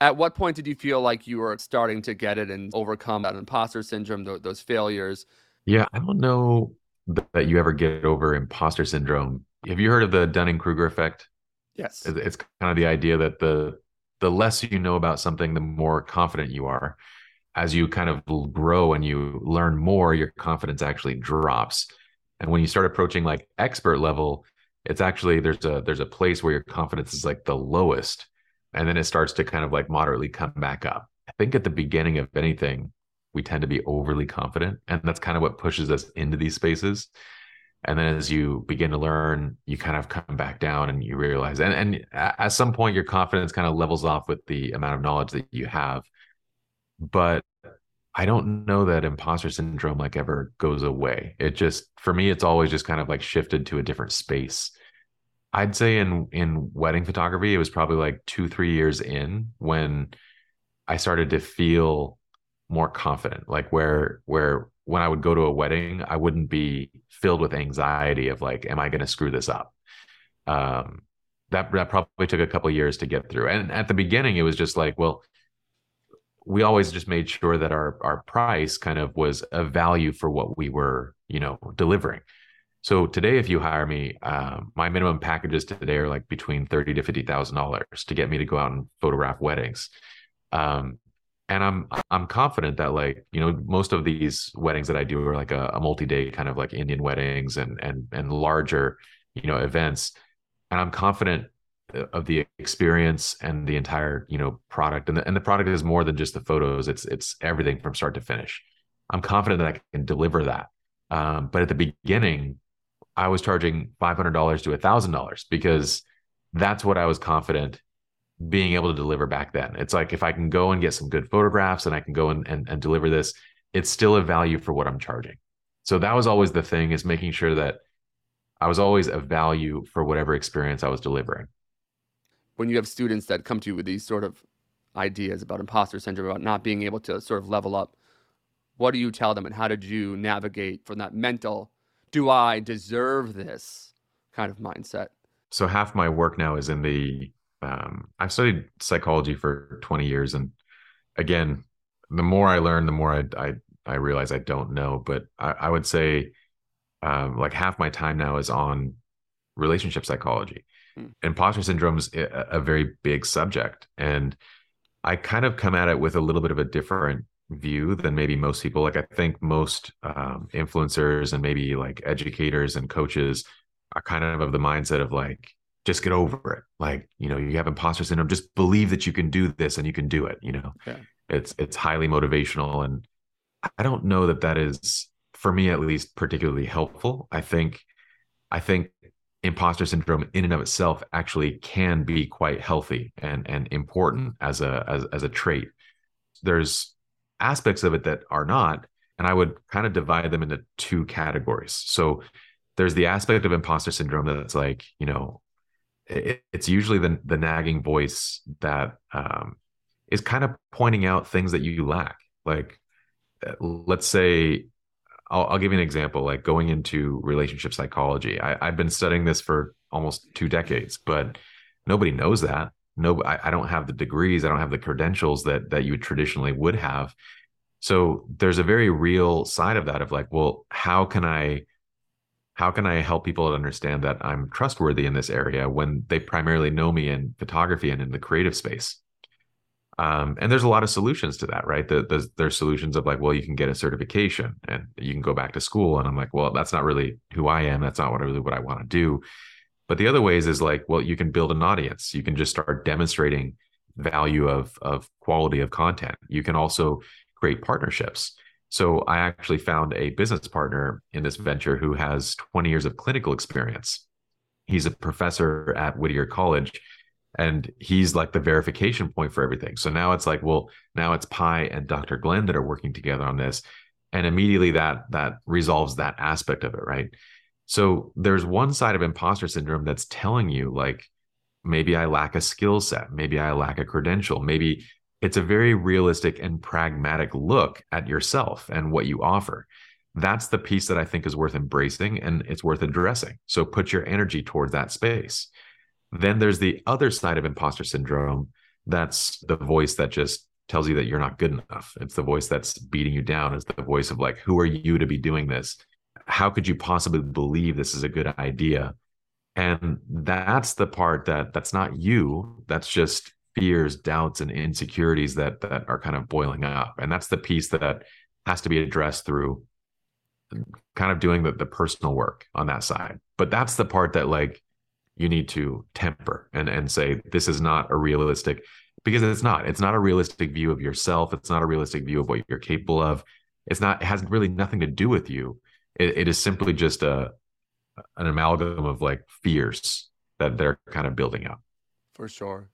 At what point did you feel like you were starting to get it and overcome that imposter syndrome, th- those failures? Yeah, I don't know that you ever get over imposter syndrome. Have you heard of the Dunning Kruger effect? Yes. It's kind of the idea that the the less you know about something, the more confident you are. As you kind of grow and you learn more, your confidence actually drops. And when you start approaching like expert level, it's actually there's a there's a place where your confidence is like the lowest and then it starts to kind of like moderately come back up. I think at the beginning of anything, we tend to be overly confident, and that's kind of what pushes us into these spaces. And then as you begin to learn, you kind of come back down and you realize, and, and at some point, your confidence kind of levels off with the amount of knowledge that you have. But I don't know that imposter syndrome like ever goes away. It just, for me, it's always just kind of like shifted to a different space. I'd say in in wedding photography, it was probably like two, three years in when I started to feel more confident. Like where where when I would go to a wedding, I wouldn't be filled with anxiety of like, am I going to screw this up? Um, that that probably took a couple years to get through. And at the beginning, it was just like, well, we always just made sure that our our price kind of was a value for what we were, you know, delivering. So today, if you hire me, um, my minimum packages today are like between thirty to fifty thousand dollars to get me to go out and photograph weddings. Um, and I'm I'm confident that like you know most of these weddings that I do are like a, a multi-day kind of like Indian weddings and and and larger you know events, and I'm confident uh, of the experience and the entire you know product. And the, and the product is more than just the photos. It's it's everything from start to finish. I'm confident that i can deliver that. Um, but at the beginning I was charging $500 to $1,000 because that's what I was confident being able to deliver back then. It's like if I can go and get some good photographs and I can go and, and, and deliver this, it's still a value for what I'm charging. So that was always the thing is making sure that I was always a value for whatever experience I was delivering. When you have students that come to you with these sort of ideas about imposter syndrome, about not being able to sort of level up, what do you tell them and how did you navigate from that mental do I deserve this kind of mindset? So half my work now is in the um, I've studied psychology for 20 years, and again, the more I learn, the more I I, I realize I don't know. But I, I would say, um, like half my time now is on relationship psychology. Hmm. Imposter syndrome is a, a very big subject, and I kind of come at it with a little bit of a different view than maybe most people. Like I think most um, influencers and maybe like educators and coaches are kind of of the mindset of like just get over it. Like you know you have imposter syndrome, just believe that you can do this and you can do it. You know, yeah. it's it's highly motivational, and I don't know that that is for me at least particularly helpful. I think I think imposter syndrome in and of itself actually can be quite healthy and and important as a as, as a trait there's aspects of it that are not. And I would kind of divide them into two categories. So there's the aspect of imposter syndrome that's like, you know, it, it's usually the, the nagging voice that um, is kind of pointing out things that you lack. Like, uh, let's say, I'll, I'll give you an example, like going into relationship psychology. I, I've been studying this for almost two decades, but nobody knows that no I, I, don't have the degrees i don't have the credentials that that you traditionally would have. So there's a very real side of that of like well how can i how can i help people understand that i'm trustworthy in this area when they primarily know me in photography and in the creative space? Um, and there's a lot of solutions to that right? The, the, there's solutions of like well you can get a certification and you can go back to school. And i'm like well that's not really who i am. That's not what I really what i want to do but the other ways is like, well, you can build an audience. You can just start demonstrating value of of quality of content. You can also create partnerships. So I actually found a business partner in this venture who has 20 years of clinical experience. He's a professor at Whittier College and he's like the verification point for everything. So now it's like, well, now it's Pye and Dr. Glenn that are working together on this. And immediately that that resolves that aspect of it, right? So there's one side of imposter syndrome that's telling you, like, maybe I lack a skill set, maybe I lack a credential, maybe it's a very realistic and pragmatic look at yourself and what you offer. That's the piece that I think is worth embracing and it's worth addressing. So put your energy towards that space. Then there's the other side of imposter syndrome that's the voice that just tells you that you're not good enough. It's the voice that's beating you down. It's the voice of like, who are you to be doing this? How could you possibly believe this is a good idea? And that's the part that that's not you. That's just fears, doubts, and insecurities that that are kind of boiling up. And that's the piece that has to be addressed through kind of doing the, the personal work on that side. But that's the part that like you need to temper and and say this is not a realistic because it's not. It's not a realistic view of yourself. It's not a realistic view of what you're capable of. It's not. It has really nothing to do with you. It, it is simply just a an amalgam of like fears that they're kind of building up. For sure.